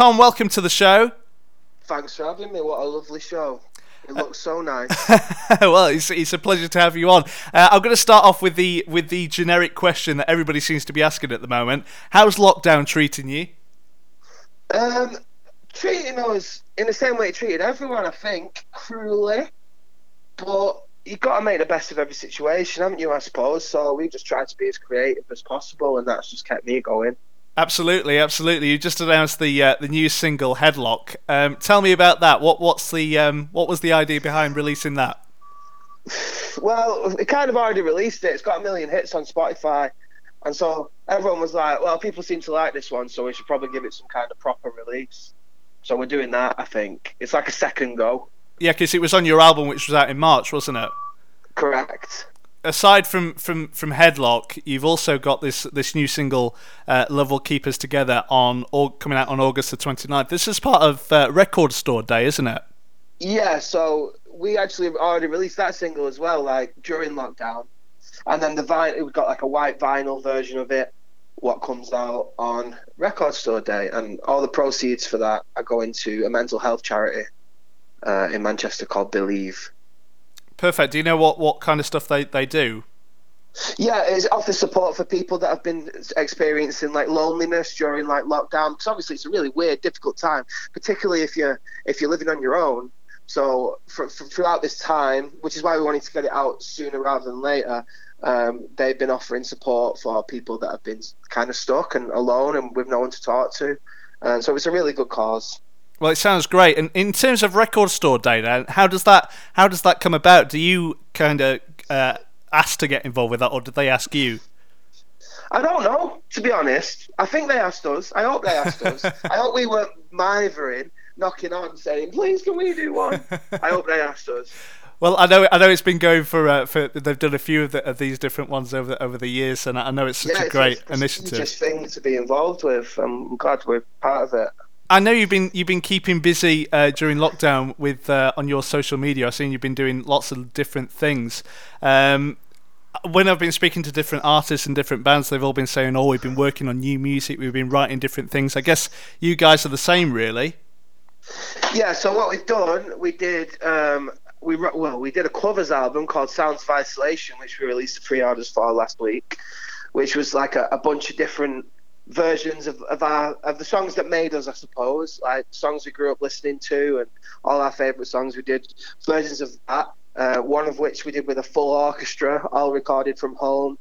Thom, welcome to the show. Thanks for having me. What a lovely show. It looks so nice. well, it's, it's a pleasure to have you on. Uh, I'm going to start off with the with the generic question that everybody seems to be asking at the moment. How's lockdown treating you? Um, treating us in the same way it treated everyone, I think, cruelly. But you've got to make the best of every situation, haven't you? I suppose. So we just tried to be as creative as possible, and that's just kept me going. Absolutely, absolutely. You just announced the uh, the new single "Headlock." Um, tell me about that. What what's the um, what was the idea behind releasing that? Well, it kind of already released it. It's got a million hits on Spotify, and so everyone was like, "Well, people seem to like this one, so we should probably give it some kind of proper release." So we're doing that. I think it's like a second go. Yeah, because it was on your album, which was out in March, wasn't it? Correct aside from, from, from Headlock, you've also got this this new single, uh, Love Will Keep Us Together, on or coming out on August the 29th. This is part of uh, Record Store Day, isn't it? Yeah, so we actually already released that single as well, like during lockdown, and then the vinyl we've got like a white vinyl version of it. What comes out on Record Store Day, and all the proceeds for that are going to a mental health charity uh, in Manchester called Believe. Perfect. Do you know what, what kind of stuff they, they do? Yeah, it offers support for people that have been experiencing like loneliness during like lockdown. Because obviously it's a really weird, difficult time, particularly if you're if you're living on your own. So for, for, throughout this time, which is why we wanted to get it out sooner rather than later, um, they've been offering support for people that have been kind of stuck and alone and with no one to talk to. And so it's a really good cause. Well, it sounds great. And in terms of record store data, how does that how does that come about? Do you kind of uh, ask to get involved with that, or did they ask you? I don't know, to be honest. I think they asked us. I hope they asked us. I hope we weren't mithering, knocking on, saying, "Please, can we do one?" I hope they asked us. Well, I know I know it's been going for uh, for they've done a few of, the, of these different ones over the, over the years, and I know it's such yeah, a great a, initiative. It's a thing to be involved with. I'm glad we're part of it. I know you've been you've been keeping busy uh, during lockdown with uh, on your social media. I've seen you've been doing lots of different things. Um, when I've been speaking to different artists and different bands, they've all been saying, "Oh, we've been working on new music. We've been writing different things." I guess you guys are the same, really. Yeah. So what we've done, we did. Um, we well, we did a covers album called Sounds of Isolation, which we released the pre-orders for last week, which was like a, a bunch of different versions of, of our of the songs that made us, I suppose, like songs we grew up listening to, and all our favourite songs. We did versions of that. Uh, one of which we did with a full orchestra, all recorded from home,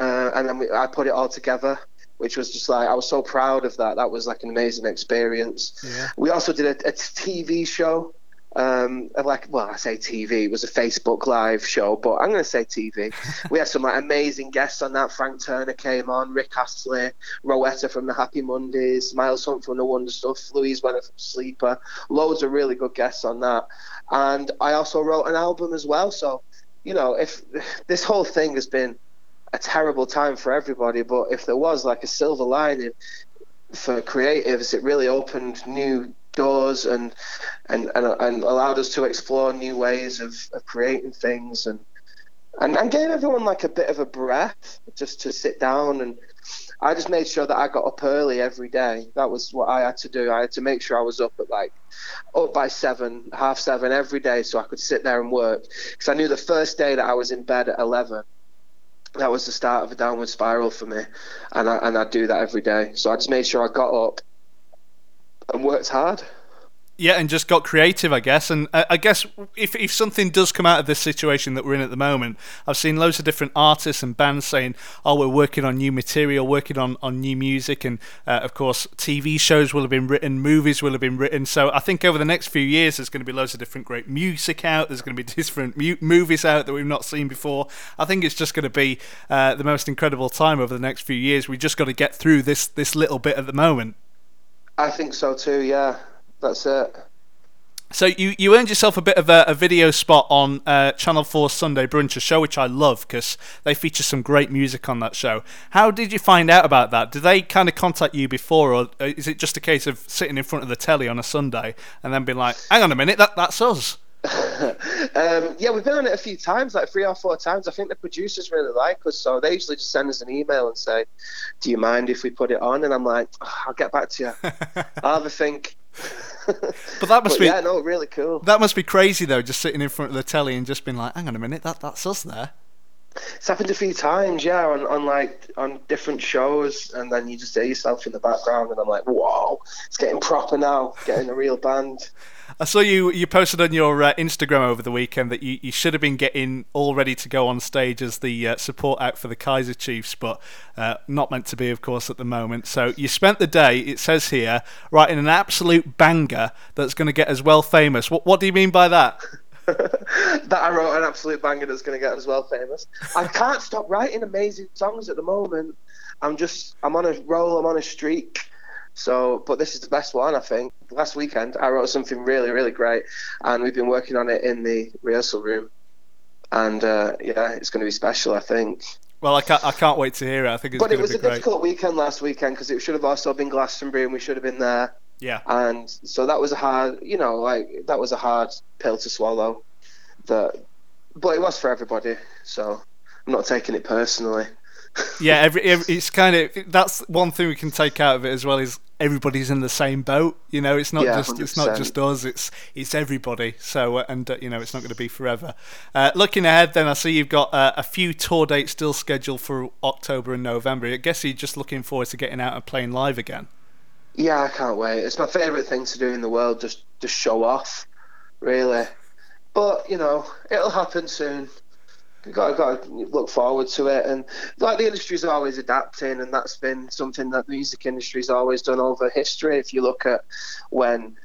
uh, and then we, I put it all together, which was just like I was so proud of that. That was like an amazing experience. Yeah. We also did a, a TV show um, like well, I say TV. It was a Facebook Live show, but I'm going to say TV. we had some like amazing guests on that. Frank Turner came on, Rick Astley, Rowetta from the Happy Mondays, Miles Hunt from the Wonder Stuff, Louise Wener from Sleeper. Loads of really good guests on that. And I also wrote an album as well. So, you know, if this whole thing has been a terrible time for everybody, but if there was like a silver lining for creatives, it really opened new doors and and and, and allowed us to explore new ways of, of creating things and, and and gave everyone like a bit of a breath just to sit down and I just made sure that I got up early every day. That was what I had to do. I had to make sure I was up at like up by seven, half seven every day, so I could sit there and work. Because I knew the first day that I was in bed at eleven, that was the start of a downward spiral for me, and I and I do that every day. So I just made sure I got up and worked hard. Yeah, and just got creative, I guess. And uh, I guess if if something does come out of this situation that we're in at the moment, I've seen loads of different artists and bands saying, "Oh, we're working on new material, working on, on new music," and uh, of course, TV shows will have been written, movies will have been written. So I think over the next few years, there's going to be loads of different great music out. There's going to be different mu- movies out that we've not seen before. I think it's just going to be uh, the most incredible time over the next few years. We've just got to get through this this little bit at the moment. I think so too. Yeah, that's it. So you, you earned yourself a bit of a, a video spot on uh, Channel 4 Sunday Brunch, a show which I love because they feature some great music on that show. How did you find out about that? Did they kind of contact you before, or uh, is it just a case of sitting in front of the telly on a Sunday and then being like, "Hang on a minute, that that's us"? um, yeah, we've been on it a few times, like three or four times. I think the producers really like us, so they usually just send us an email and say, "Do you mind if we put it on?" And I'm like, oh, "I'll get back to you. I'll have a think." but that must but be yeah, no, really cool. That must be crazy though, just sitting in front of the telly and just being like, "Hang on a minute, that that's us there." It's happened a few times, yeah, on, on like on different shows, and then you just hear yourself in the background, and I'm like, "Whoa, it's getting proper now, getting a real band." I saw you you posted on your uh, Instagram over the weekend that you, you should have been getting all ready to go on stage as the uh, support act for the Kaiser Chiefs, but uh, not meant to be, of course, at the moment. So you spent the day, it says here, writing an absolute banger that's going to get us well famous. What, what do you mean by that? that I wrote an absolute banger that's going to get us well famous. I can't stop writing amazing songs at the moment. I'm just, I'm on a roll, I'm on a streak. So, but this is the best one, I think. Last weekend, I wrote something really, really great, and we've been working on it in the rehearsal room. And uh, yeah, it's going to be special, I think. Well, I can't, I can't wait to hear it. I think it's but it was a great. difficult weekend last weekend because it should have also been Glastonbury, and we should have been there. Yeah. And so that was a hard, you know, like that was a hard pill to swallow. That, but it was for everybody. So I'm not taking it personally. yeah, every, every, it's kind of that's one thing we can take out of it as well is everybody's in the same boat. You know, it's not Yeah, just it's not just us. It's it's everybody. So uh, and uh, you know, it's not going to be forever. Uh, looking ahead, then I see you've got uh, a few tour dates still scheduled for October and November. I guess you're just looking forward to getting out and playing live again. Yeah, I can't wait. It's my favourite thing to do in the world, just to show off, really. But you know, it'll happen soon. You got got to look forward to it, and like the industry's always adapting, and that's been something that the music industry's always done over history. If you look at when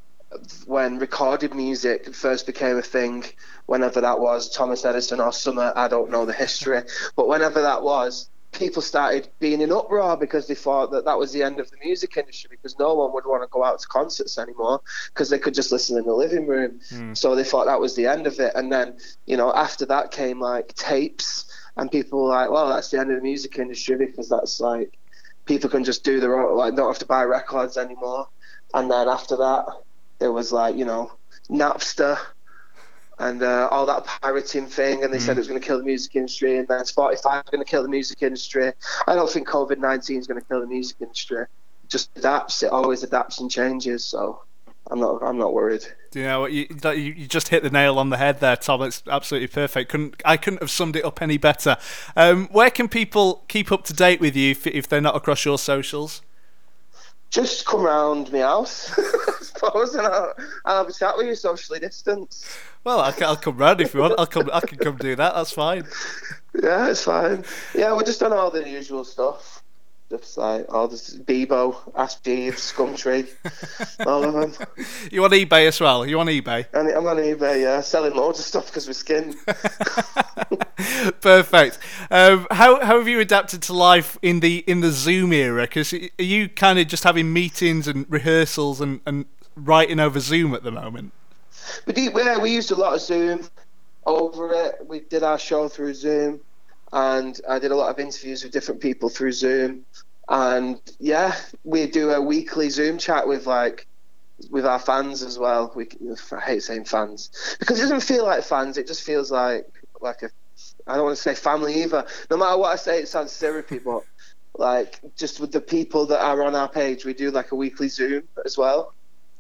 when recorded music first became a thing, whenever that was, Thomas Edison or Summer, I don't know the history, but whenever that was, people started being in uproar because they thought that that was the end of the music industry because no one would want to go out to concerts anymore because they could just listen in the living room. Hmm. So they thought that was the end of it. And then, you know, after that came like tapes, and people were like, well, that's the end of the music industry because that's like people can just do their own, like, don't have to buy records anymore. And then after that, there was like, you know, Napster and uh, all that pirating thing, and they said it was going to kill the music industry, and then Spotify is going to kill the music industry. I don't think COVID 19 is going to kill the music industry. It just adapts, it always adapts and changes, so I'm not, I'm not worried. Do you know what you, you you just hit the nail on the head there, Thom? It's absolutely perfect. Couldn't I couldn't have summed it up any better. Um, where can people keep up to date with you if, if they're not across your socials? Just come round my house, I suppose, and I'll, I'll have a chat with you socially distanced. Well, I can, I'll come round if you want. I'll come. I can come do that. That's fine. Yeah, it's fine. Yeah, we're just on all the usual stuff. Just like all this Bebo, Ask Jeeves, Scumtree, all of them. You on eBay as well? You on eBay? And I'm on eBay, yeah, selling loads of stuff because we're skin. Perfect. Um, how how have you adapted to life in the in the Zoom era? Because are you kind of just having meetings and rehearsals and, and writing over Zoom at the moment? We yeah, we used a lot of Zoom over it. We did our show through Zoom, and I did a lot of interviews with different people through Zoom. And yeah, we do a weekly Zoom chat with like with our fans as well. We I hate saying fans because it doesn't feel like fans. It just feels like like a I don't want to say family either. No matter what I say, it sounds syrupy, but like just with the people that are on our page, we do like a weekly Zoom as well,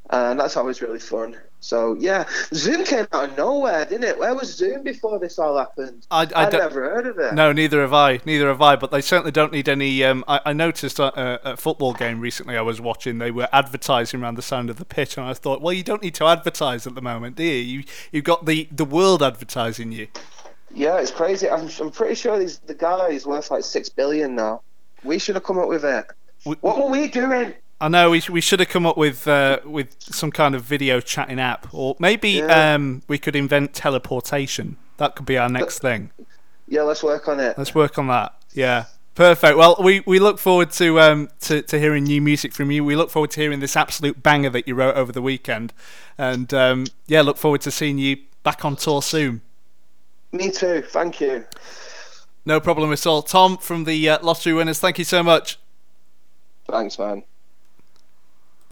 and that's always really fun. So yeah, Zoom came out of nowhere, didn't it? Where was Zoom before this all happened? I, I I'd never heard of it. No, neither have I. Neither have I. But they certainly don't need any. Um, I, I noticed at a, a football game recently I was watching. They were advertising around the sound of the pitch, and I thought, well, you don't need to advertise at the moment, do you? You you've got the the world advertising you. Yeah, it's crazy. I'm, I'm pretty sure these the guy is worth like six billion now. We should have come up with it. We- What were we doing? I know we, we should have come up with uh, with some kind of video chatting app, or maybe Yeah. um, we could invent teleportation. That could be our next thing. Yeah, let's work on it. Let's work on that. Yeah. Perfect. Well, we, we look forward to um to, to hearing new music from you. We look forward to hearing this absolute banger that you wrote over the weekend, and um, yeah, look forward to seeing you back on tour soon. Me too. Thank you. No problem at all. Thom from the uh, Lottery Winners, thank you so much. Thanks, man.